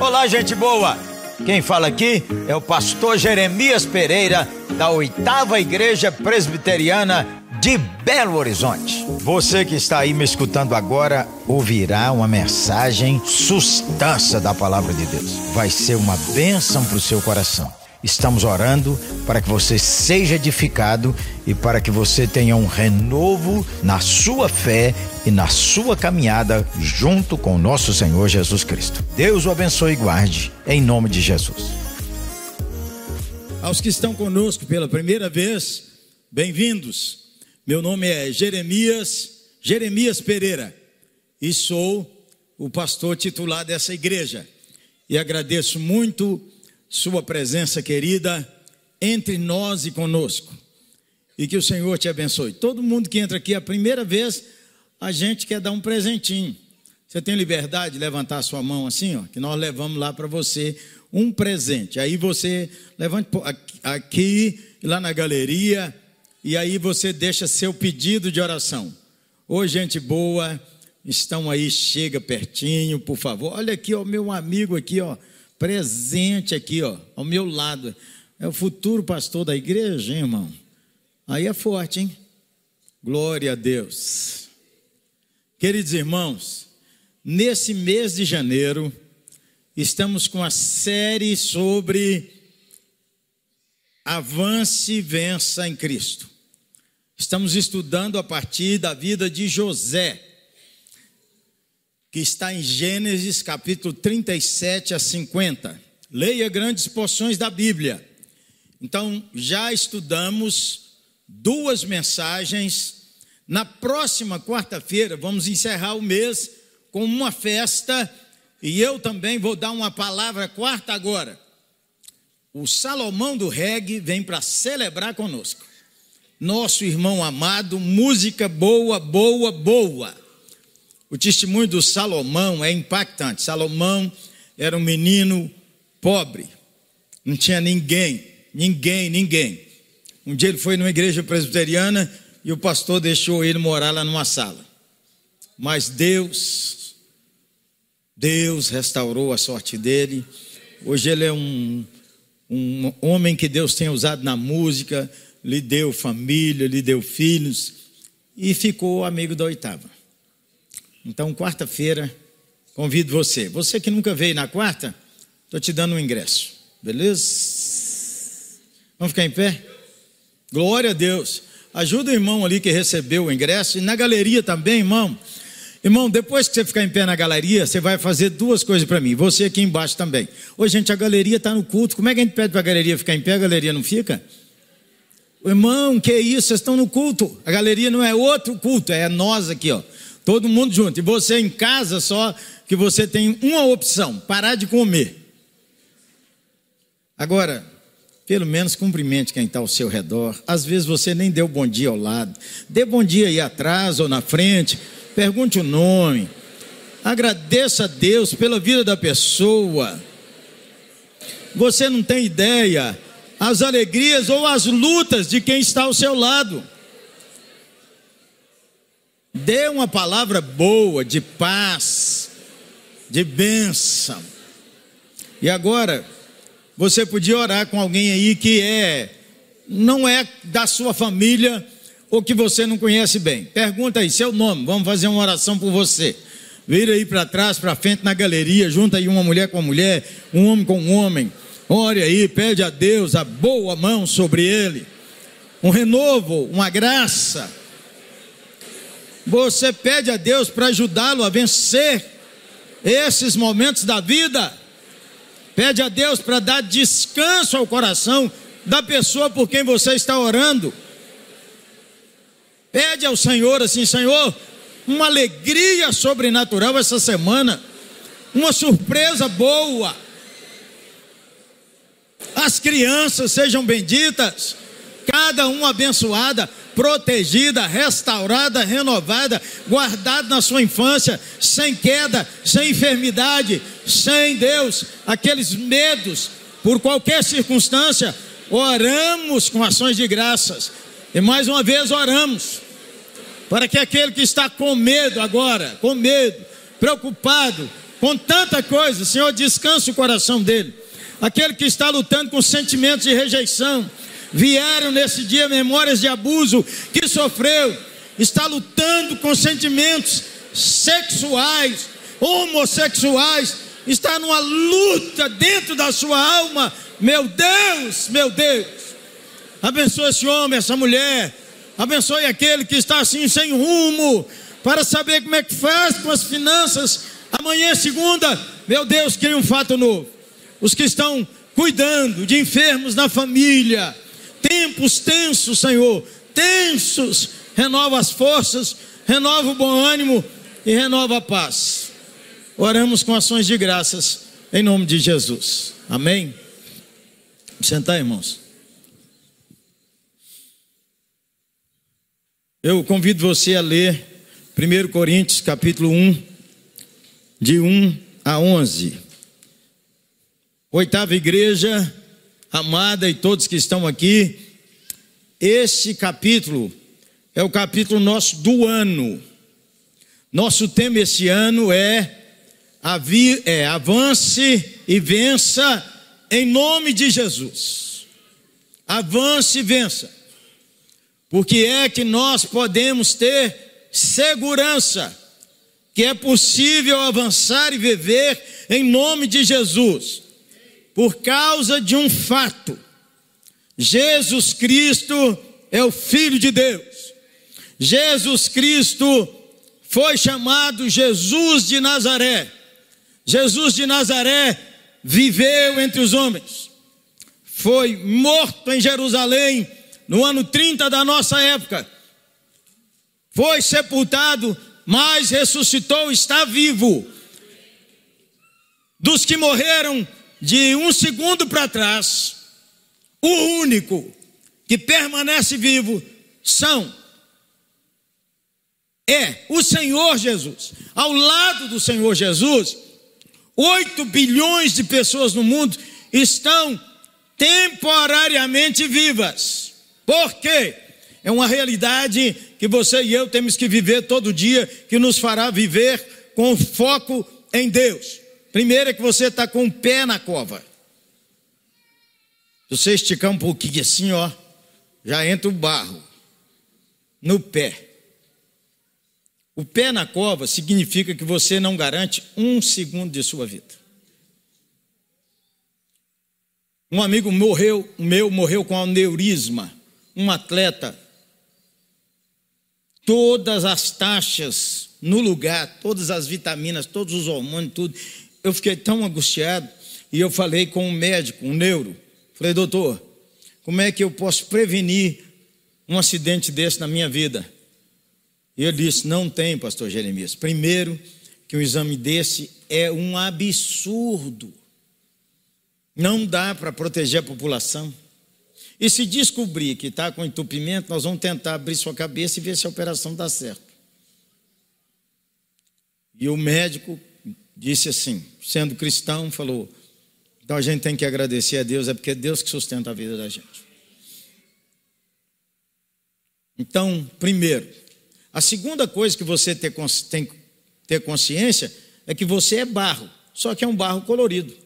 Olá, gente boa! Quem fala aqui é o pastor Jeremias Pereira, da oitava Igreja Presbiteriana de Belo Horizonte. Você que está aí me escutando agora ouvirá uma mensagem substância da palavra de Deus. Vai ser uma bênção para o seu coração. Estamos orando para que você seja edificado e para que você tenha um renovo na sua fé e na sua caminhada junto com o nosso Senhor Jesus Cristo. Deus o abençoe e guarde, em nome de Jesus. Aos que estão conosco pela primeira vez, bem-vindos. Meu nome é Jeremias, Jeremias Pereira, e sou o pastor titular dessa igreja. E agradeço muito sua presença querida entre nós e conosco. E que o Senhor te abençoe. Todo mundo que entra aqui a primeira vez, a gente quer dar um presentinho. Você tem liberdade de levantar a sua mão assim, ó, que nós levamos lá para você um presente. Aí você levante aqui, lá na galeria, e aí você deixa seu pedido de oração. Ô, gente boa, estão aí, chega pertinho, por favor. Olha aqui, ó, meu amigo aqui, ó, presente aqui, ó, ao meu lado. É o futuro pastor da igreja, hein, irmão. Aí é forte, hein? Glória a Deus. Queridos irmãos, nesse mês de janeiro, estamos com a série sobre avance e vença em Cristo. Estamos estudando a partir da vida de José que está em Gênesis capítulo 37 a 50. Leia grandes porções da Bíblia. Então, já estudamos duas mensagens. Na próxima quarta-feira, vamos encerrar o mês com uma festa. E eu também vou dar uma palavra quarta agora. O Salomão do Reggae vem para celebrar conosco. Nosso irmão amado, música boa, boa, boa. O testemunho do Salomão é impactante. Salomão era um menino pobre, não tinha ninguém, ninguém, ninguém. Um dia ele foi numa igreja presbiteriana e o pastor deixou ele morar lá numa sala. Mas Deus, Deus restaurou a sorte dele. Hoje ele é um, um homem que Deus tem usado na música, lhe deu família, lhe deu filhos e ficou amigo da oitava. Então, quarta-feira, convido você. Você que nunca veio na quarta, estou te dando um ingresso. Beleza? Vamos ficar em pé? Glória a Deus. Ajuda o irmão ali que recebeu o ingresso. E na galeria também, irmão. Irmão, depois que você ficar em pé na galeria, você vai fazer duas coisas para mim. Você aqui embaixo também. Oi, gente, a galeria está no culto. Como é que a gente pede para a galeria ficar em pé? A galeria não fica? Irmão, que isso? Vocês estão no culto. A galeria não é outro culto, é nós aqui, ó. Todo mundo junto. E você em casa, só que você tem uma opção: parar de comer. Agora, pelo menos cumprimente quem está ao seu redor. Às vezes você nem deu bom dia ao lado. Dê bom dia aí atrás ou na frente. Pergunte o nome. Agradeça a Deus pela vida da pessoa. Você não tem ideia as alegrias ou as lutas de quem está ao seu lado. Dê uma palavra boa, de paz, de bênção. E agora, você podia orar com alguém aí que é, não é da sua família ou que você não conhece bem. Pergunta aí, seu nome, vamos fazer uma oração por você. Vira aí para trás, para frente na galeria, junta aí uma mulher com mulher, um homem com um homem. Ore aí, pede a Deus a boa mão sobre ele, um renovo, uma graça você pede a Deus para ajudá-lo a vencer esses momentos da vida. Pede a Deus para dar descanso ao coração da pessoa por quem você está orando. Pede ao Senhor assim, Senhor, uma alegria sobrenatural essa semana, uma surpresa boa. As crianças sejam benditas, cada uma abençoada protegida, restaurada, renovada, guardada na sua infância, sem queda, sem enfermidade, sem Deus, aqueles medos, por qualquer circunstância, oramos com ações de graças. E mais uma vez oramos para que aquele que está com medo agora, com medo, preocupado, com tanta coisa, Senhor, descansa o coração dele. Aquele que está lutando com sentimentos de rejeição, vieram nesse dia memórias de abuso que sofreu, está lutando com sentimentos sexuais, homossexuais, está numa luta dentro da sua alma. Meu Deus, meu Deus, abençoe esse homem, essa mulher, abençoe aquele que está assim sem rumo, para saber como é que faz com as finanças. Amanhã, segunda, meu Deus, cria um fato novo. Os que estão cuidando de enfermos na família, tempos tensos, Senhor, tensos, renova as forças, renova o bom ânimo e renova a paz. Oramos com ações de graças em nome de Jesus. Amém. Sentar, irmãos. Eu convido você a ler 1 Coríntios capítulo 1, de 1 a 11. Oitava igreja, amada e todos que estão aqui, este capítulo é o capítulo nosso do ano. Nosso tema esse ano é, é avance e vença em nome de Jesus. Avance e vença. Porque é que nós podemos ter segurança que é possível avançar e viver em nome de Jesus, por causa de um fato: Jesus Cristo é o Filho de Deus. Jesus Cristo foi chamado Jesus de Nazaré. Jesus de Nazaré viveu entre os homens, foi morto em Jerusalém no ano 30 da nossa época foi sepultado, mas ressuscitou, está vivo. Dos que morreram de um segundo para trás, o único que permanece vivo são é o Senhor Jesus. Ao lado do Senhor Jesus, 8 bilhões de pessoas no mundo estão temporariamente vivas. Por quê? É uma realidade que você e eu temos que viver todo dia, que nos fará viver com foco em Deus. Primeiro é que você está com o pé na cova. Se você esticar um pouquinho assim, ó, já entra o barro no pé. O pé na cova significa que você não garante um segundo de sua vida. Um amigo morreu, meu morreu com aneurisma, um atleta todas as taxas no lugar, todas as vitaminas, todos os hormônios, tudo. Eu fiquei tão angustiado e eu falei com um médico, um neuro. Falei, doutor, como é que eu posso prevenir um acidente desse na minha vida? E ele disse: não tem, pastor Jeremias. Primeiro, que um exame desse é um absurdo. Não dá para proteger a população. E se descobrir que está com entupimento, nós vamos tentar abrir sua cabeça e ver se a operação dá certo. E o médico disse assim, sendo cristão, falou: então a gente tem que agradecer a Deus, é porque é Deus que sustenta a vida da gente. Então, primeiro, a segunda coisa que você tem que ter consciência é que você é barro, só que é um barro colorido.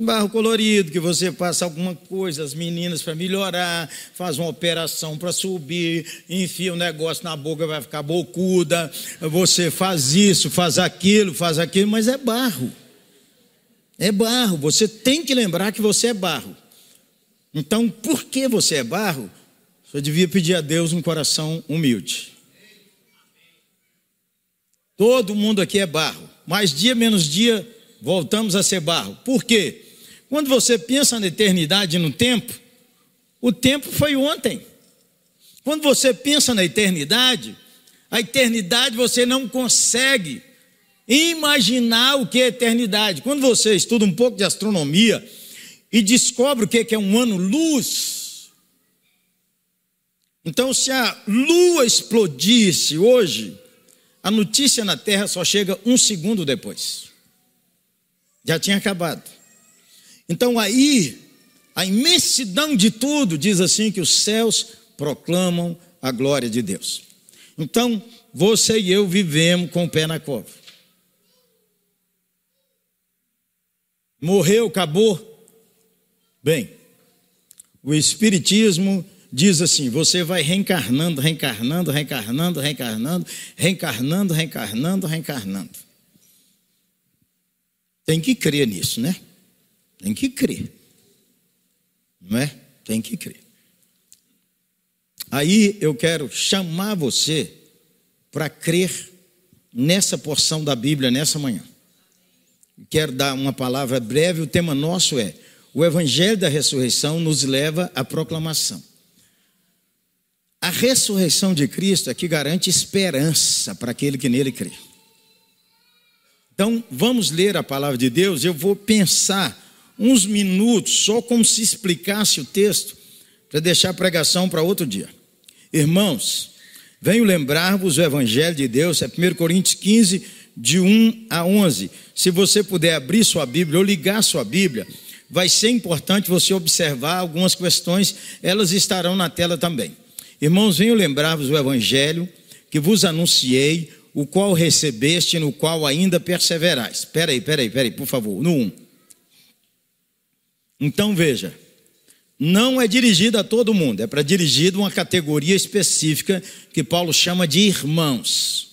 Barro colorido, que você passa alguma coisa, as meninas para melhorar, faz uma operação para subir, enfia um negócio na boca, vai ficar bocuda. Você faz isso, faz aquilo, faz aquilo, mas é barro. É barro. Você tem que lembrar que você é barro. Então, por que você é barro? Você devia pedir a Deus um coração humilde. Todo mundo aqui é barro. Mais dia menos dia voltamos a ser barro. Por quê? Quando você pensa na eternidade e no tempo, o tempo foi ontem. Quando você pensa na eternidade, a eternidade você não consegue imaginar o que é eternidade. Quando você estuda um pouco de astronomia e descobre o que é um ano-luz, então se a lua explodisse hoje, a notícia na Terra só chega um segundo depois. Já tinha acabado. Então aí, a imensidão de tudo diz assim que os céus proclamam a glória de Deus. Então, você e eu vivemos com o pé na cova. Morreu, acabou. Bem, o Espiritismo diz assim: você vai reencarnando, reencarnando, reencarnando, reencarnando, reencarnando, reencarnando, reencarnando. Tem que crer nisso, né? Tem que crer. Não é? Tem que crer. Aí eu quero chamar você para crer nessa porção da Bíblia nessa manhã. Quero dar uma palavra breve, o tema nosso é: o Evangelho da ressurreição nos leva à proclamação. A ressurreição de Cristo é que garante esperança para aquele que nele crê. Então, vamos ler a palavra de Deus. Eu vou pensar uns minutos, só como se explicasse o texto, para deixar a pregação para outro dia. Irmãos, venho lembrar-vos o Evangelho de Deus, é 1 Coríntios 15, de 1 a 11. Se você puder abrir sua Bíblia ou ligar sua Bíblia, vai ser importante você observar algumas questões, elas estarão na tela também. Irmãos, venho lembrar-vos o evangelho que vos anunciei, o qual recebeste, no qual ainda perseverais. Espera aí, espera aí, espera aí, por favor, no 1. Então veja, não é dirigido a todo mundo, é para dirigir uma categoria específica que Paulo chama de irmãos.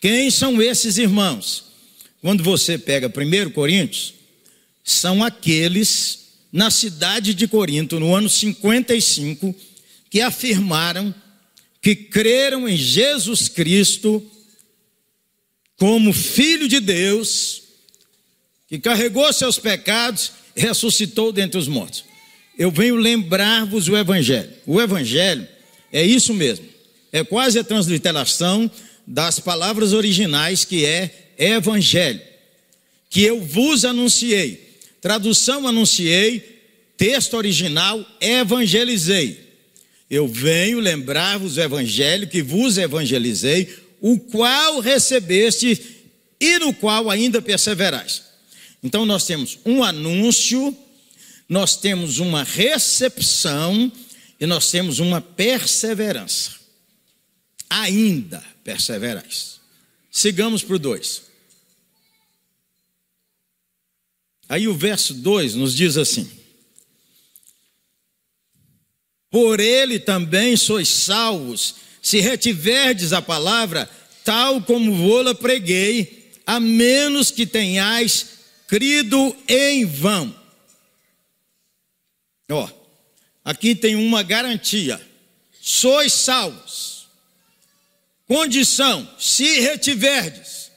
Quem são esses irmãos? Quando você pega 1 Coríntios, são aqueles na cidade de Corinto, no ano 55, que afirmaram que creram em Jesus Cristo como Filho de Deus, que carregou seus pecados ressuscitou dentre os mortos. Eu venho lembrar-vos o Evangelho. O Evangelho é isso mesmo, é quase a transliteração das palavras originais que é Evangelho, que eu vos anunciei. Tradução anunciei, texto original evangelizei. Eu venho lembrar-vos o evangelho que vos evangelizei, o qual recebeste e no qual ainda perseverais. Então nós temos um anúncio, nós temos uma recepção e nós temos uma perseverança. Ainda perseverais. Sigamos para o 2. Aí o verso 2 nos diz assim: por ele também sois salvos, se retiverdes a palavra, tal como vou-la preguei, a menos que tenhais crido em vão. Ó, aqui tem uma garantia: sois salvos. Condição: se retiverdes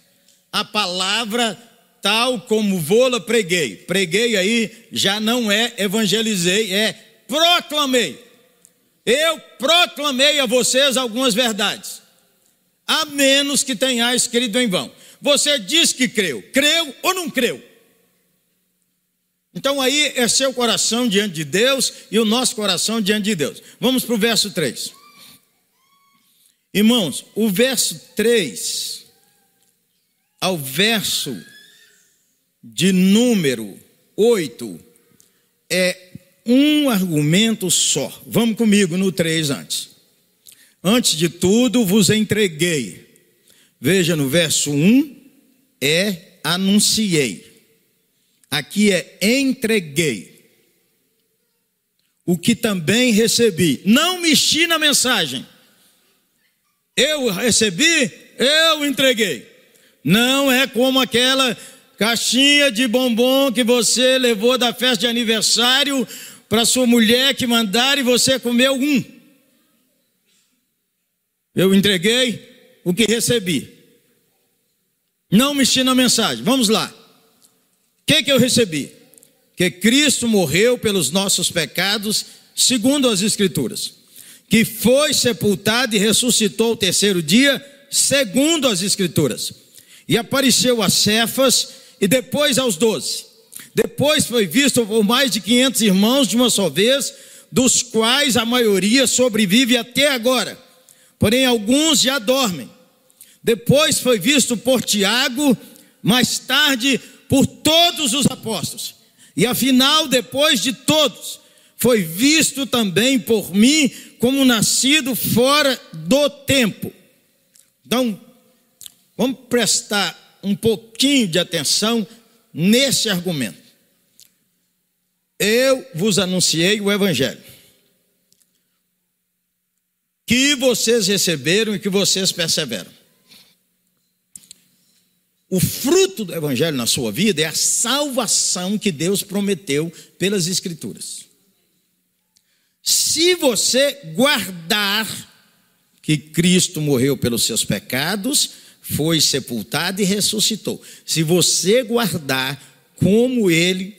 a palavra tal como vou-la preguei. Preguei aí já não é evangelizei, é proclamei. Eu proclamei a vocês algumas verdades, a menos que tenhais crido em vão. Você diz que creu, creu ou não creu? Então aí é seu coração diante de Deus e o nosso coração diante de Deus. Vamos para o verso 3. Irmãos, o verso 3 ao verso de número 8 é um argumento só. Vamos comigo no 3 antes. Antes de tudo vos entreguei. Veja no verso 1 é anunciei. Aqui é entreguei. O que também recebi. Não mexi na mensagem. Eu recebi, eu entreguei. Não é como aquela caixinha de bombom que você levou da festa de aniversário para sua mulher que mandaram e você comeu um. Eu entreguei o que recebi. Não mexi na mensagem. Vamos lá. Que, que eu recebi? Que Cristo morreu pelos nossos pecados, segundo as Escrituras. Que foi sepultado e ressuscitou o terceiro dia, segundo as Escrituras. E apareceu a Cefas e depois aos doze. Depois foi visto por mais de 500 irmãos de uma só vez, dos quais a maioria sobrevive até agora, porém alguns já dormem. Depois foi visto por Tiago, mais tarde por todos os apóstolos. E afinal, depois de todos, foi visto também por mim como nascido fora do tempo. Então, vamos prestar um pouquinho de atenção nesse argumento. Eu vos anunciei o Evangelho, que vocês receberam e que vocês perseveram. O fruto do Evangelho na sua vida é a salvação que Deus prometeu pelas Escrituras. Se você guardar que Cristo morreu pelos seus pecados, foi sepultado e ressuscitou. Se você guardar como ele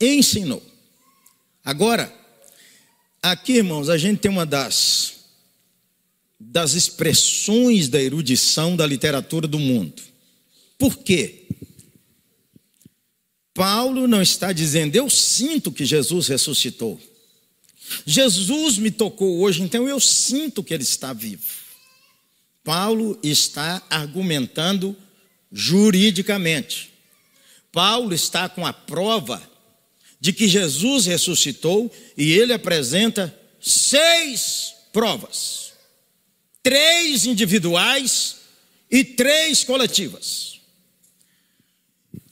ensinou. Agora, aqui, irmãos, a gente tem uma das das expressões da erudição da literatura do mundo. Por quê? Paulo não está dizendo, eu sinto que Jesus ressuscitou. Jesus me tocou hoje, então eu sinto que ele está vivo. Paulo está argumentando juridicamente. Paulo está com a prova de que Jesus ressuscitou e ele apresenta seis provas: três individuais e três coletivas.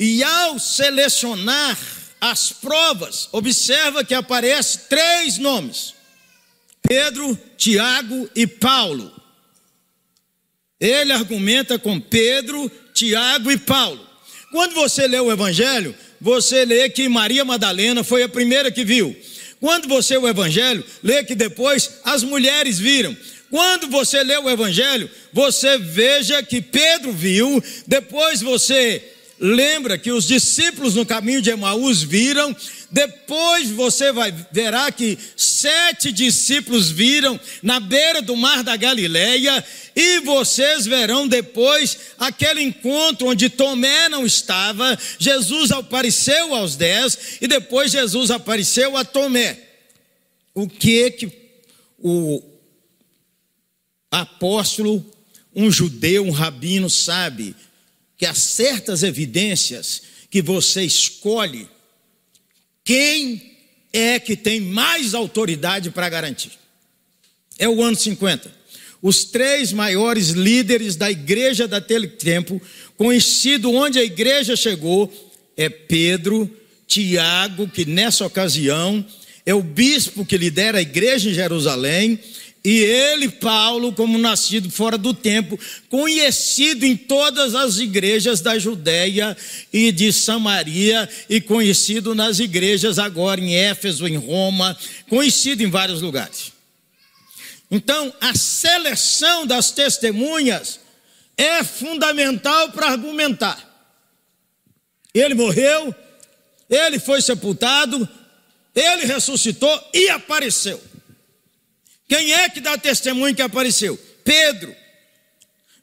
E ao selecionar as provas, observa que aparece três nomes: Pedro, Tiago e Paulo. Ele argumenta com Pedro, Tiago e Paulo. Quando você lê o Evangelho, você lê que Maria Madalena foi a primeira que viu. Quando você lê o Evangelho, lê que depois as mulheres viram. Quando você lê o Evangelho, você veja que Pedro viu, depois você lembra que os discípulos no caminho de Emaús viram, depois você vai verá que sete discípulos viram na beira do mar da Galileia, e vocês verão depois aquele encontro onde Tomé não estava, Jesus apareceu aos dez, e depois Jesus apareceu a Tomé. O que que o apóstolo, um judeu, um rabino sabe? Que há certas evidências que você escolhe quem é que tem mais autoridade para garantir. É o ano 50. Os três maiores líderes da igreja daquele tempo, conhecido onde a igreja chegou, é Pedro, Tiago, que nessa ocasião é o bispo que lidera a igreja em Jerusalém, e ele, Paulo, como nascido fora do tempo, conhecido em todas as igrejas da Judéia e de Samaria, e conhecido nas igrejas agora em Éfeso, em Roma, conhecido em vários lugares. Então, a seleção das testemunhas é fundamental para argumentar. Ele morreu, ele foi sepultado, ele ressuscitou e apareceu. Quem é que dá testemunho que apareceu? Pedro.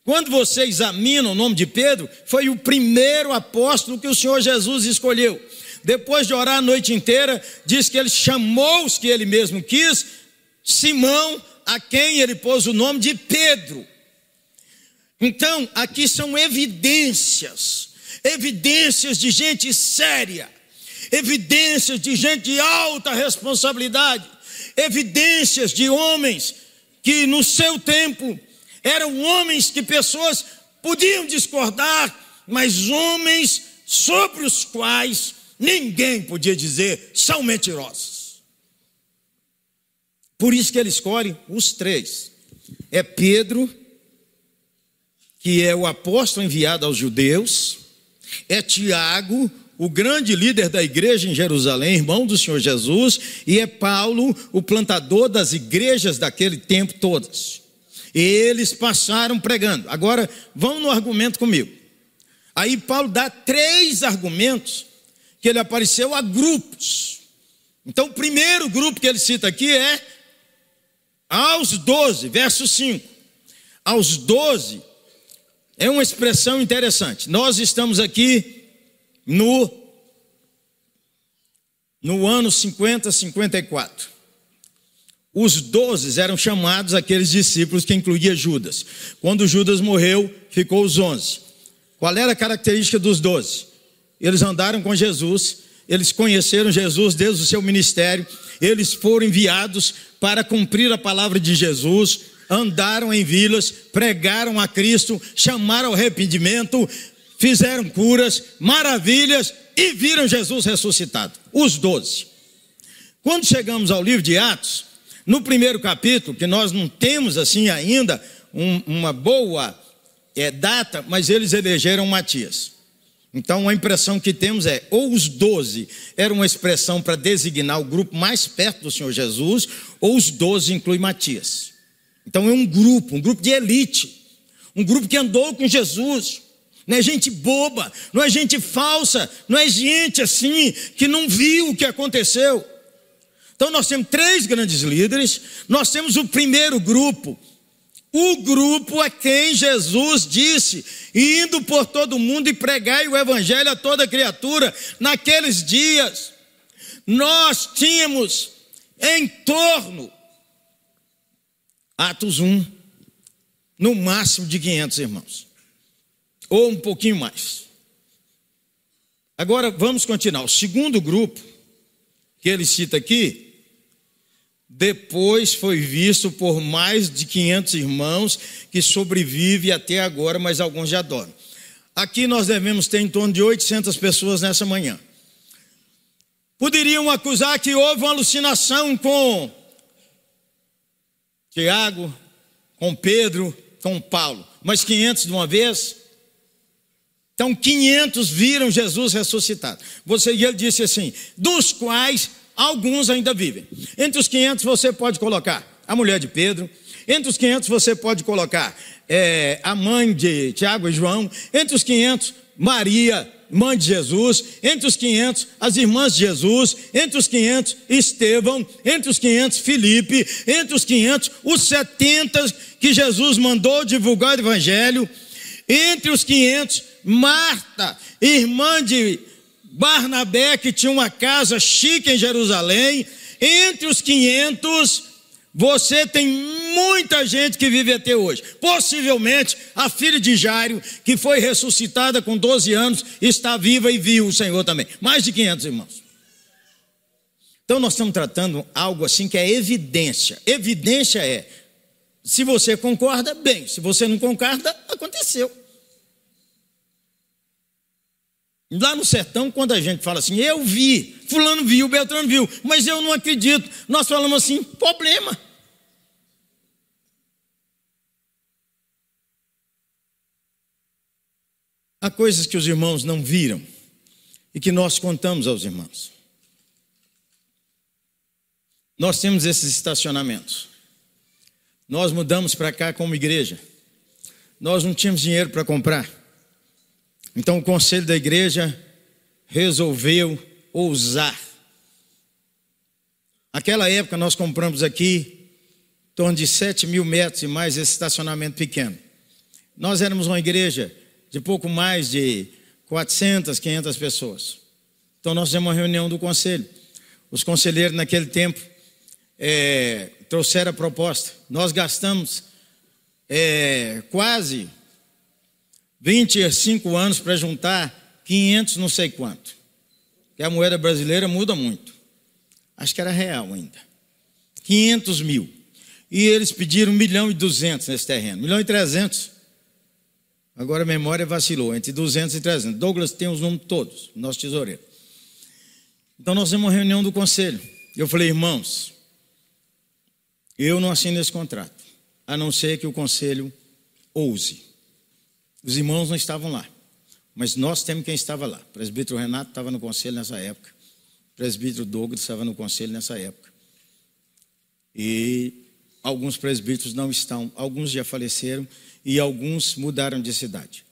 Quando você examina o nome de Pedro, foi o primeiro apóstolo que o Senhor Jesus escolheu. Depois de orar a noite inteira, diz que ele chamou os que ele mesmo quis, Simão, a quem ele pôs o nome de Pedro. Então, aqui são evidências, evidências de gente séria, evidências de gente de alta responsabilidade evidências de homens que no seu tempo eram homens que pessoas podiam discordar, mas homens sobre os quais ninguém podia dizer são mentirosos. Por isso que ele escolhe os três. É Pedro, que é o apóstolo enviado aos judeus, é Tiago, o grande líder da igreja em Jerusalém, irmão do Senhor Jesus, e é Paulo, o plantador das igrejas daquele tempo todas. Eles passaram pregando. Agora, vão no argumento comigo. Aí Paulo dá três argumentos que ele apareceu a grupos. Então, o primeiro grupo que ele cita aqui é aos doze, verso 5. Aos doze é uma expressão interessante. Nós estamos aqui no, no ano 50, 54. Os doze eram chamados aqueles discípulos que incluía Judas. Quando Judas morreu, ficou os onze. Qual era a característica dos doze? Eles andaram com Jesus, eles conheceram Jesus desde o seu ministério, eles foram enviados para cumprir a palavra de Jesus, andaram em vilas, pregaram a Cristo, chamaram ao arrependimento, fizeram curas, maravilhas e viram Jesus ressuscitado. Os doze. Quando chegamos ao livro de Atos, no primeiro capítulo, que nós não temos assim ainda um, uma boa é, data, mas eles elegeram Matias. Então a impressão que temos é: ou os doze era uma expressão para designar o grupo mais perto do Senhor Jesus, ou os doze inclui Matias. Então é um grupo, um grupo de elite, um grupo que andou com Jesus. Não é gente boba, não é gente falsa, não é gente assim que não viu o que aconteceu. Então nós temos três grandes líderes, nós temos o primeiro grupo, o grupo a quem Jesus disse: indo por todo mundo e pregai o evangelho a toda criatura. Naqueles dias, nós tínhamos em torno, Atos 1, no máximo de 500 irmãos, ou um pouquinho mais. Agora vamos continuar. O segundo grupo, que ele cita aqui, depois foi visto por mais de 500 irmãos que sobrevive até agora, mas alguns já dormem. Aqui nós devemos ter em torno de 800 pessoas nessa manhã. Poderiam acusar que houve uma alucinação com Tiago, com Pedro, com Paulo, mas 500 de uma vez. Então 500 viram Jesus ressuscitado. Você e ele disse assim: dos quais alguns ainda vivem. Entre os 500 você pode colocar a mulher de Pedro, entre os 500 você pode colocar é, a mãe de Tiago e João, entre os 500 Maria, mãe de Jesus, entre os 500 as irmãs de Jesus, entre os 500 Estevão, entre os 500 Filipe, entre os 500 os 70 que Jesus mandou divulgar o evangelho, entre os 500 Marta, irmã de Barnabé, que tinha uma casa chique em Jerusalém, entre os 500, você tem muita gente que vive até hoje. Possivelmente a filha de Jairo, que foi ressuscitada com 12 anos, está viva e viu o Senhor também. Mais de 500 irmãos. Então nós estamos tratando algo assim que é evidência. Evidência é, se você concorda, bem, se você não concorda, aconteceu. Lá no sertão, quando a gente fala assim, eu vi, fulano viu, Beltrano viu, mas eu não acredito. Nós falamos assim, problema. Há coisas que os irmãos não viram e que nós contamos aos irmãos. Nós temos esses estacionamentos. Nós mudamos para cá como igreja. Nós não tínhamos dinheiro para comprar. Então o conselho da igreja resolveu ousar. Naquela época nós compramos aqui em torno de 7 mil metros e mais esse estacionamento pequeno. Nós éramos uma igreja de pouco mais de 400, 500 pessoas. Então nós fizemos uma reunião do conselho. Os conselheiros naquele tempo é, trouxeram a proposta. Nós gastamos é, quase 25 anos para juntar 500 não sei quanto. Que a moeda brasileira muda muito. Acho que era real ainda. 500 mil. E eles pediram 1 milhão e 200 nesse terreno. 1 milhão e 300. Agora a memória vacilou, entre 200 e 300. Douglas tem os números todos, nosso tesoureiro. Então nós temos uma reunião do conselho. Eu falei, irmãos, eu não assino esse contrato, a não ser que o conselho ouse. Os irmãos não estavam lá, mas nós temos quem estava lá. O presbítero Renato estava no conselho nessa época. O presbítero Douglas estava no conselho nessa época. E alguns presbíteros não estão, alguns já faleceram e alguns mudaram de cidade.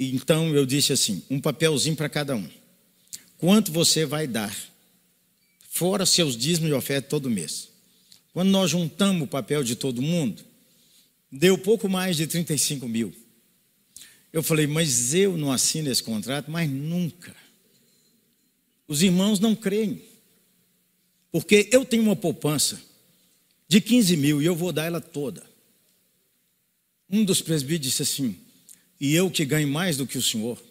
Então eu disse assim: um papelzinho para cada um. Quanto você vai dar? Fora seus dízimos e oferta todo mês. Quando nós juntamos o papel de todo mundo, deu pouco mais de 35 mil. Eu falei, mas eu não assino esse contrato, mas nunca. Os irmãos não creem. Porque eu tenho uma poupança de 15 mil e eu vou dar ela toda. Um dos presbíteros disse assim: E eu que ganho mais do que o senhor,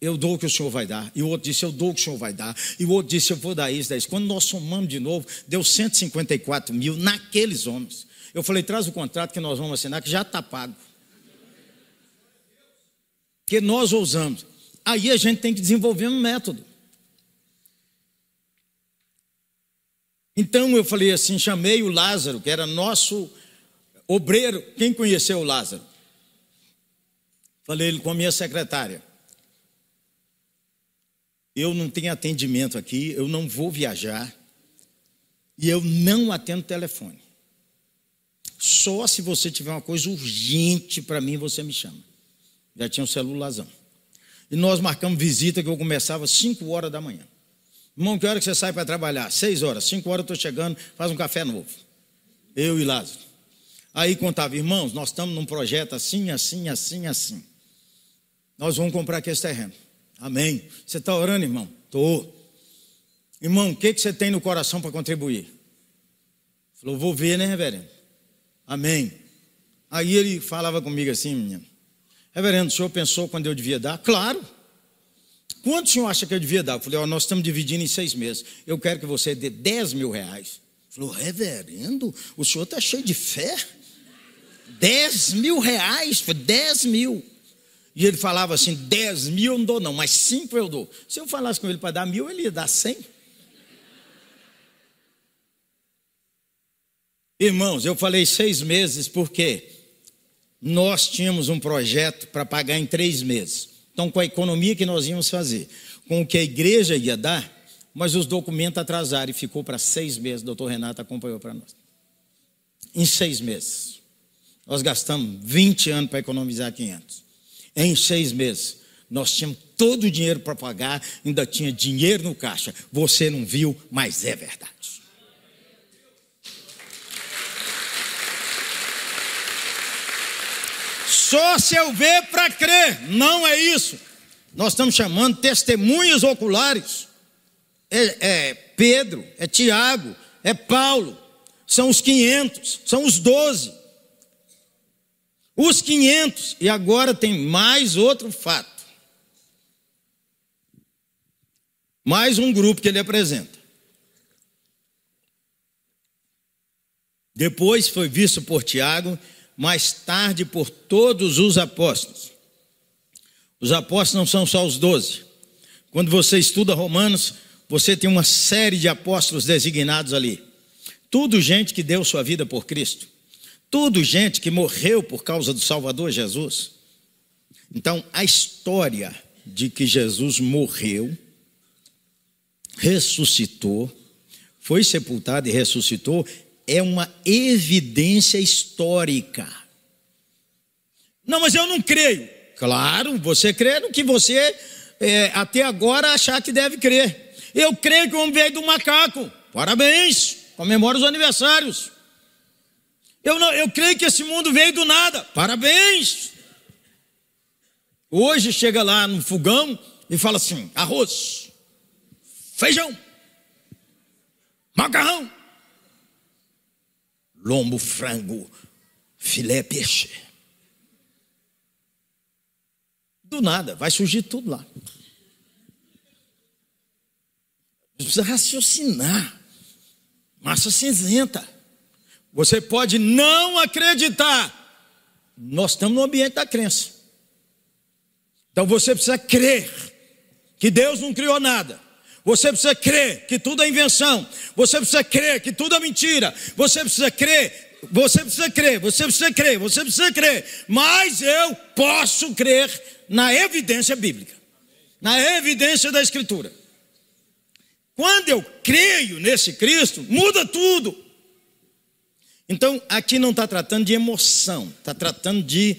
eu dou o que o senhor vai dar. E o outro disse: Eu dou o que o senhor vai dar. E o outro disse: Eu vou dar isso, dar isso. Quando nós somamos de novo, deu 154 mil naqueles homens. Eu falei: Traz o contrato que nós vamos assinar, que já está pago que nós ousamos. Aí a gente tem que desenvolver um método. Então eu falei assim, chamei o Lázaro, que era nosso obreiro. Quem conheceu o Lázaro? Falei ele com a minha secretária. Eu não tenho atendimento aqui, eu não vou viajar e eu não atendo telefone. Só se você tiver uma coisa urgente para mim, você me chama. Já tinha um celularzão. E nós marcamos visita que eu começava às 5 horas da manhã. Irmão, que hora que você sai para trabalhar? 6 horas. 5 horas eu estou chegando, faz um café novo. Eu e Lázaro. Aí contava, irmãos, nós estamos num projeto assim, assim, assim, assim. Nós vamos comprar aqui esse terreno. Amém. Você está orando, irmão? Estou. Irmão, o que, que você tem no coração para contribuir? Falou, vou ver, né, reverendo? Amém. Aí ele falava comigo assim, menino. Reverendo, o senhor pensou quando eu devia dar? Claro. Quanto o senhor acha que eu devia dar? Eu falei, oh, nós estamos dividindo em seis meses. Eu quero que você dê 10 mil reais. Falou, reverendo, o senhor está cheio de fé? 10 mil reais? Foi 10 mil. E ele falava assim: 10 mil eu não dou, não, mas 5 eu dou. Se eu falasse com ele para dar mil, ele ia dar 100. Irmãos, eu falei seis meses porque nós tínhamos um projeto para pagar em três meses. Então, com a economia que nós íamos fazer, com o que a igreja ia dar, mas os documentos atrasaram e ficou para seis meses. O doutor Renato acompanhou para nós. Em seis meses. Nós gastamos 20 anos para economizar 500. Em seis meses. Nós tínhamos todo o dinheiro para pagar, ainda tinha dinheiro no caixa. Você não viu, mas é verdade. Só se eu ver para crer. Não é isso. Nós estamos chamando testemunhas oculares. É, é, Pedro, é Tiago, é Paulo. São os 500, são os 12. Os 500. E agora tem mais outro fato. Mais um grupo que ele apresenta. Depois foi visto por Tiago mais tarde por todos os apóstolos. Os apóstolos não são só os doze. Quando você estuda Romanos, você tem uma série de apóstolos designados ali. Tudo gente que deu sua vida por Cristo. Tudo gente que morreu por causa do Salvador Jesus. Então, a história de que Jesus morreu, ressuscitou, foi sepultado e ressuscitou, é uma evidência histórica. Não, mas eu não creio. Claro, você crê no que você é, até agora achar que deve crer. Eu creio que o homem veio do macaco. Parabéns, comemora os aniversários. Eu, não, eu creio que esse mundo veio do nada. Parabéns. Hoje chega lá no fogão e fala assim: arroz, feijão, macarrão lombo, frango, filé, peixe. Do nada, vai surgir tudo lá. Precisa raciocinar. Massa cinzenta. Você pode não acreditar. Nós estamos no ambiente da crença. Então você precisa crer que Deus não criou nada. Você precisa crer que tudo é invenção. Você precisa crer que tudo é mentira. Você precisa crer. Você precisa crer. Você precisa crer. Você precisa crer. Mas eu posso crer na evidência bíblica, na evidência da Escritura. Quando eu creio nesse Cristo, muda tudo. Então, aqui não está tratando de emoção, está tratando de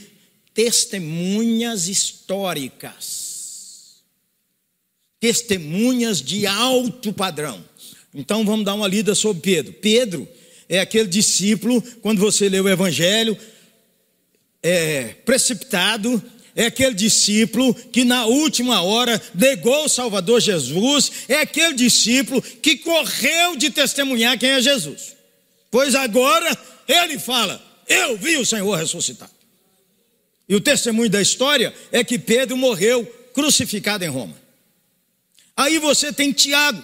testemunhas históricas testemunhas de alto padrão. Então vamos dar uma lida sobre Pedro. Pedro é aquele discípulo, quando você lê o Evangelho, é precipitado, é aquele discípulo que na última hora negou o Salvador Jesus, é aquele discípulo que correu de testemunhar quem é Jesus. Pois agora ele fala: Eu vi o Senhor ressuscitar. E o testemunho da história é que Pedro morreu crucificado em Roma. Aí você tem Tiago.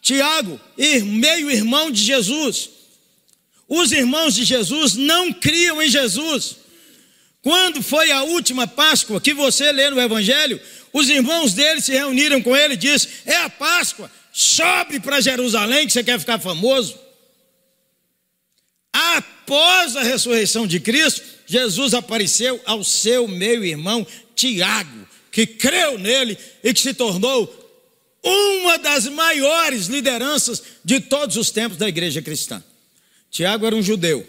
Tiago, meio irmão de Jesus. Os irmãos de Jesus não criam em Jesus. Quando foi a última Páscoa que você lê no Evangelho, os irmãos dele se reuniram com ele e disse: É a Páscoa, sobe para Jerusalém que você quer ficar famoso. Após a ressurreição de Cristo, Jesus apareceu ao seu meio-irmão Tiago, que creu nele e que se tornou uma das maiores lideranças de todos os tempos da igreja cristã. Tiago era um judeu,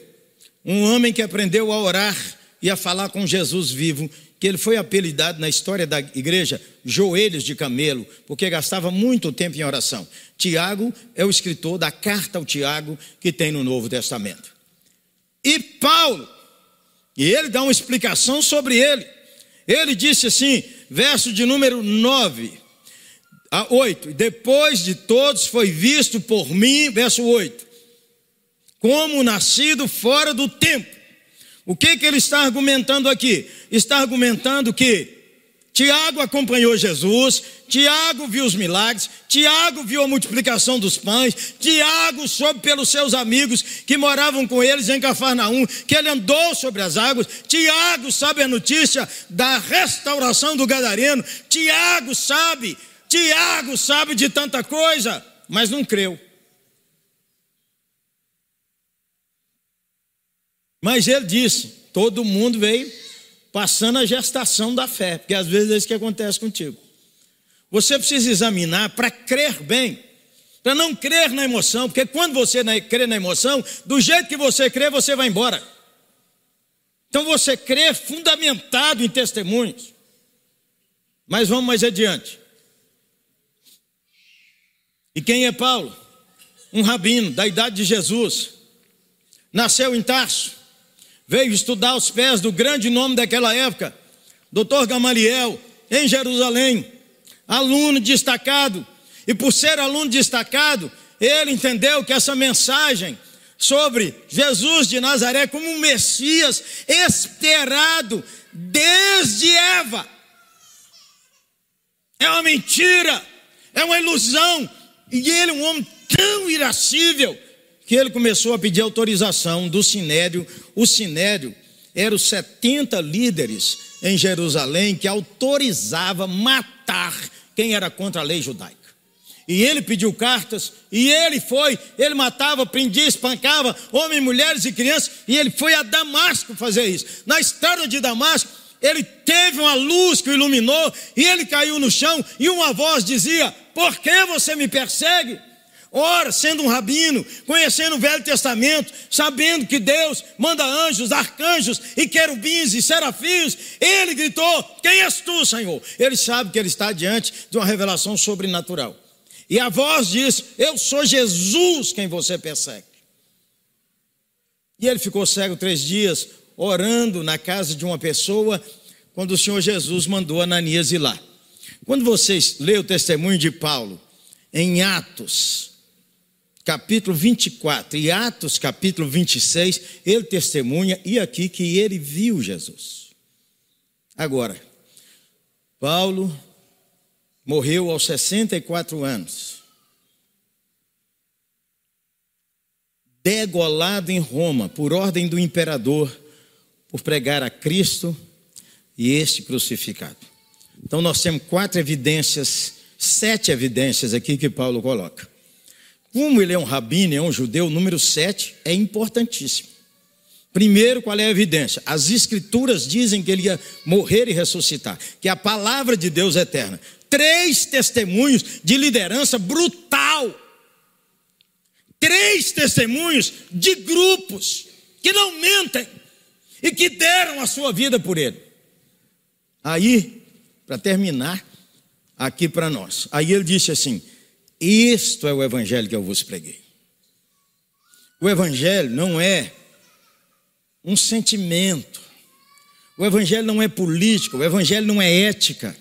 um homem que aprendeu a orar e a falar com Jesus vivo, que ele foi apelidado na história da igreja joelhos de camelo, porque gastava muito tempo em oração. Tiago é o escritor da carta ao Tiago que tem no Novo Testamento. E Paulo, e ele dá uma explicação sobre ele. Ele disse assim, verso de número 9 a 8: Depois de todos foi visto por mim, verso 8, como nascido fora do tempo. O que, que ele está argumentando aqui? Está argumentando que Tiago acompanhou Jesus, Tiago viu os milagres, Tiago viu a multiplicação dos pães, Tiago soube pelos seus amigos que moravam com eles em Cafarnaum, que ele andou sobre as águas, Tiago sabe a notícia da restauração do Gadareno, Tiago sabe, Tiago sabe de tanta coisa, mas não creu. Mas ele disse: todo mundo veio passando a gestação da fé, porque às vezes é isso que acontece contigo. Você precisa examinar para crer bem, para não crer na emoção, porque quando você crê na emoção, do jeito que você crê, você vai embora. Então você crê fundamentado em testemunhos. Mas vamos mais adiante. E quem é Paulo? Um rabino da idade de Jesus. Nasceu em Tarso veio estudar aos pés do grande nome daquela época, Dr. Gamaliel, em Jerusalém, aluno destacado, e por ser aluno destacado, ele entendeu que essa mensagem sobre Jesus de Nazaré como um Messias esperado desde Eva é uma mentira, é uma ilusão, e ele, um homem tão irascível, que ele começou a pedir autorização do Sinédrio. O Sinédrio era os 70 líderes em Jerusalém que autorizava matar quem era contra a lei judaica. E ele pediu cartas, e ele foi, ele matava, prendia, espancava homens, mulheres e crianças, e ele foi a Damasco fazer isso. Na estrada de Damasco, ele teve uma luz que o iluminou, e ele caiu no chão, e uma voz dizia: Por que você me persegue? Ora, sendo um rabino, conhecendo o Velho Testamento, sabendo que Deus manda anjos, arcanjos e querubins e serafins, ele gritou: Quem és tu, Senhor? Ele sabe que ele está diante de uma revelação sobrenatural. E a voz diz: Eu sou Jesus quem você persegue. E ele ficou cego três dias, orando na casa de uma pessoa, quando o Senhor Jesus mandou Ananias ir lá. Quando vocês lêem o testemunho de Paulo em Atos, capítulo 24 e Atos, capítulo 26, ele testemunha e aqui que ele viu Jesus. Agora, Paulo morreu aos 64 anos, degolado em Roma por ordem do imperador por pregar a Cristo e este crucificado. Então nós temos quatro evidências, sete evidências aqui que Paulo coloca. Como ele é um rabino, é um judeu, o número 7 é importantíssimo. Primeiro, qual é a evidência? As escrituras dizem que ele ia morrer e ressuscitar, que a palavra de Deus é eterna. Três testemunhos de liderança brutal. Três testemunhos de grupos que não mentem e que deram a sua vida por ele. Aí, para terminar, aqui para nós. Aí ele disse assim: isto é o evangelho que eu vos preguei. O evangelho não é um sentimento. O evangelho não é política, o evangelho não é ética.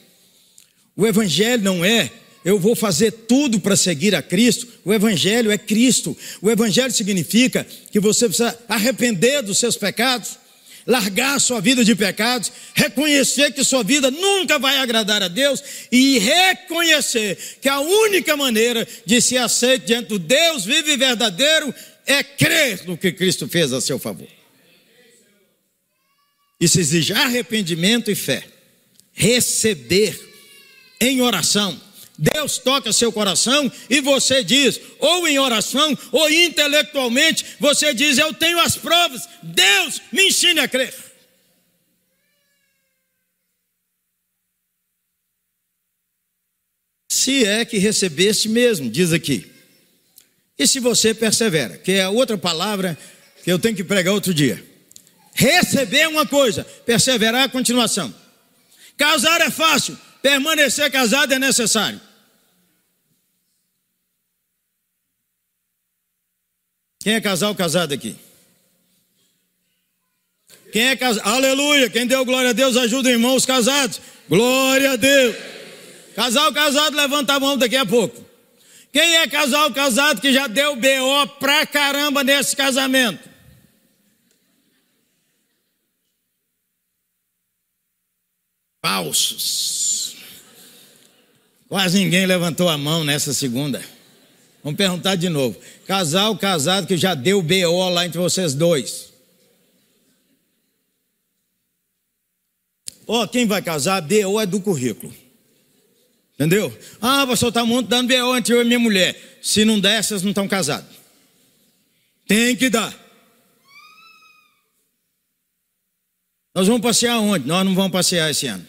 O evangelho não é eu vou fazer tudo para seguir a Cristo. O Evangelho é Cristo. O Evangelho significa que você precisa arrepender dos seus pecados, largar sua vida de pecados, reconhecer que sua vida nunca vai agradar a Deus e reconhecer que a única maneira de ser aceito diante do Deus vivo e verdadeiro é crer no que Cristo fez a seu favor. Isso exige arrependimento e fé. Receber em oração, Deus toca seu coração e você diz, ou em oração, ou intelectualmente, você diz: Eu tenho as provas, Deus me ensine a crer. Se é que recebeste mesmo, diz aqui. E se você persevera, que é outra palavra que eu tenho que pregar outro dia. Receber uma coisa, perseverar a continuação. Casar é fácil, permanecer casado é necessário. Quem é casal casado aqui? Quem é casado? Aleluia! Quem deu glória a Deus ajuda irmãos casados. Glória a Deus! Casal casado, levanta a mão daqui a pouco. Quem é casal casado que já deu BO pra caramba nesse casamento? Falsos. Quase ninguém levantou a mão nessa segunda. Vamos perguntar de novo. Casal casado que já deu BO lá entre vocês dois. Ó, oh, quem vai casar, BO é do currículo. Entendeu? Ah, pastor, está muito dando BO entre eu e minha mulher. Se não der, vocês não estão casados. Tem que dar. Nós vamos passear onde? Nós não vamos passear esse ano.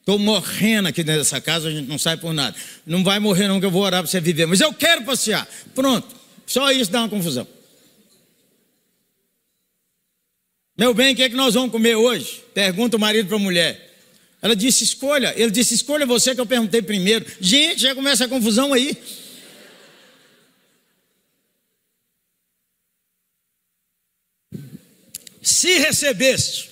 Estou morrendo aqui dentro dessa casa, a gente não sai por nada. Não vai morrer, não, que eu vou orar para você viver. Mas eu quero passear. Pronto. Só isso dá uma confusão. Meu bem, o que é que nós vamos comer hoje? Pergunta o marido para a mulher. Ela disse: escolha. Ele disse: escolha você que eu perguntei primeiro. Gente, já começa a confusão aí. Se recebeste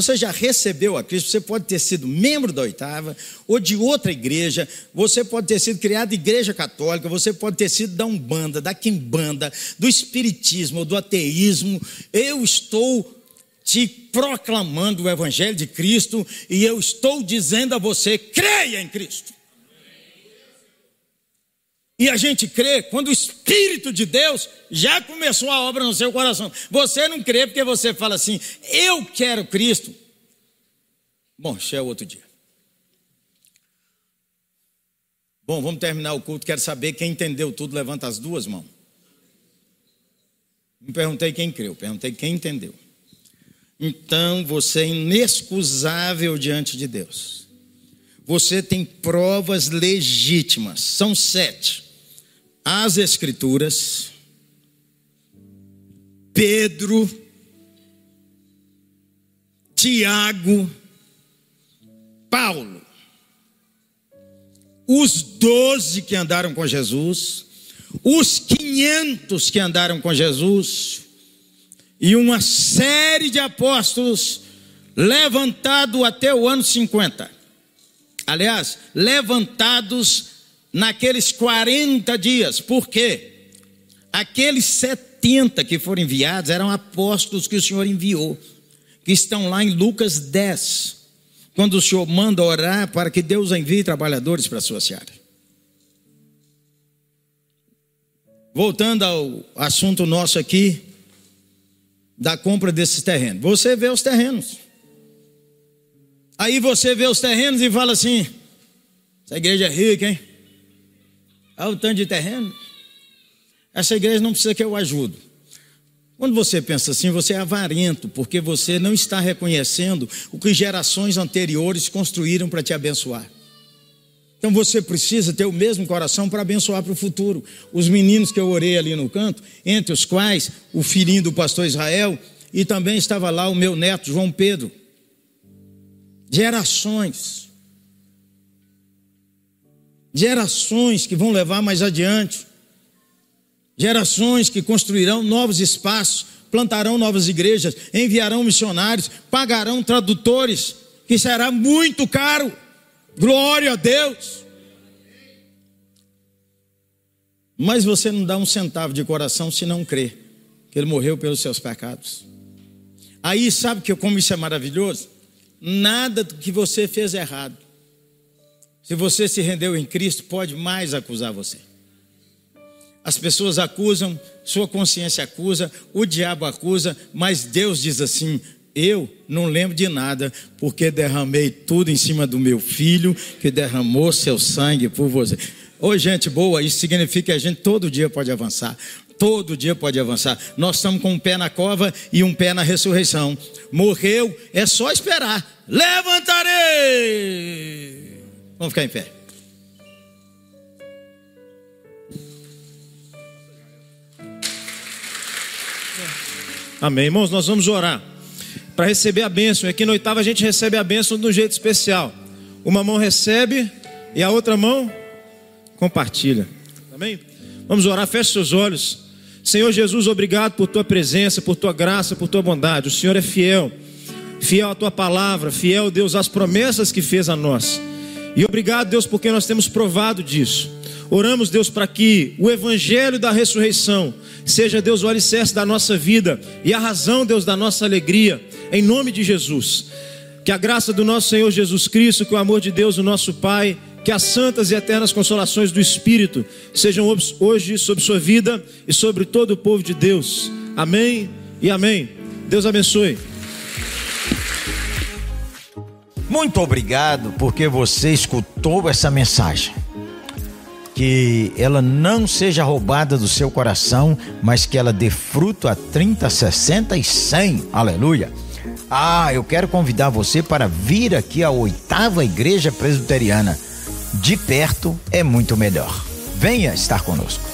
você já recebeu a Cristo, você pode ter sido membro da oitava ou de outra igreja, você pode ter sido criado igreja católica, você pode ter sido da Umbanda, da Quimbanda, do Espiritismo ou do ateísmo. Eu estou te proclamando o Evangelho de Cristo e eu estou dizendo a você: creia em Cristo. E a gente crê quando o Espírito de Deus já começou a obra no seu coração. Você não crê porque você fala assim, eu quero Cristo. Bom, isso é outro dia. Bom, vamos terminar o culto. Quero saber quem entendeu tudo. Levanta as duas mãos. Não perguntei quem creu, perguntei quem entendeu. Então você é inexcusável diante de Deus. Você tem provas legítimas, são sete as Escrituras, Pedro, Tiago, Paulo, os doze que andaram com Jesus, os quinhentos que andaram com Jesus, e uma série de apóstolos levantado até o ano 50. Aliás, levantados naqueles 40 dias. Por quê? Aqueles 70 que foram enviados eram apóstolos que o Senhor enviou, que estão lá em Lucas 10, quando o Senhor manda orar para que Deus envie trabalhadores para a sua seara. Voltando ao assunto nosso aqui, da compra desses terrenos. Você vê os terrenos. Aí você vê os terrenos e fala assim: essa igreja é rica, hein? Olha o tanto de terreno. Essa igreja não precisa que eu ajude. Quando você pensa assim, você é avarento, porque você não está reconhecendo o que gerações anteriores construíram para te abençoar. Então você precisa ter o mesmo coração para abençoar para o futuro. Os meninos que eu orei ali no canto, entre os quais o filhinho do pastor Israel, e também estava lá o meu neto João Pedro. Gerações gerações que vão levar mais adiante, gerações que construirão novos espaços, plantarão novas igrejas, enviarão missionários, pagarão tradutores, que será muito caro. Glória a Deus. Mas você não dá um centavo de coração se não crê que ele morreu pelos seus pecados. Aí sabe que como isso é maravilhoso? Nada do que você fez errado se você se rendeu em Cristo, pode mais acusar você. As pessoas acusam, sua consciência acusa, o diabo acusa, mas Deus diz assim: Eu não lembro de nada, porque derramei tudo em cima do meu filho, que derramou seu sangue por você. Oi, gente boa, isso significa que a gente todo dia pode avançar. Todo dia pode avançar. Nós estamos com um pé na cova e um pé na ressurreição. Morreu, é só esperar. Levantarei! Vamos ficar em pé. Amém. Irmãos, nós vamos orar para receber a bênção. Aqui na oitava a gente recebe a bênção de um jeito especial. Uma mão recebe e a outra mão compartilha. Amém? Vamos orar, feche seus olhos. Senhor Jesus, obrigado por tua presença, por tua graça, por tua bondade. O Senhor é fiel, fiel à tua palavra, fiel, Deus, às promessas que fez a nós. E obrigado, Deus, porque nós temos provado disso. Oramos, Deus, para que o evangelho da ressurreição seja, Deus, o alicerce da nossa vida e a razão, Deus, da nossa alegria, em nome de Jesus. Que a graça do nosso Senhor Jesus Cristo, que o amor de Deus, o nosso Pai, que as santas e eternas consolações do Espírito sejam hoje sobre sua vida e sobre todo o povo de Deus. Amém e amém. Deus abençoe. Muito obrigado porque você escutou essa mensagem. Que ela não seja roubada do seu coração, mas que ela dê fruto a 30, 60 e 100. Aleluia. Ah, eu quero convidar você para vir aqui à oitava igreja presbiteriana de perto é muito melhor. Venha estar conosco.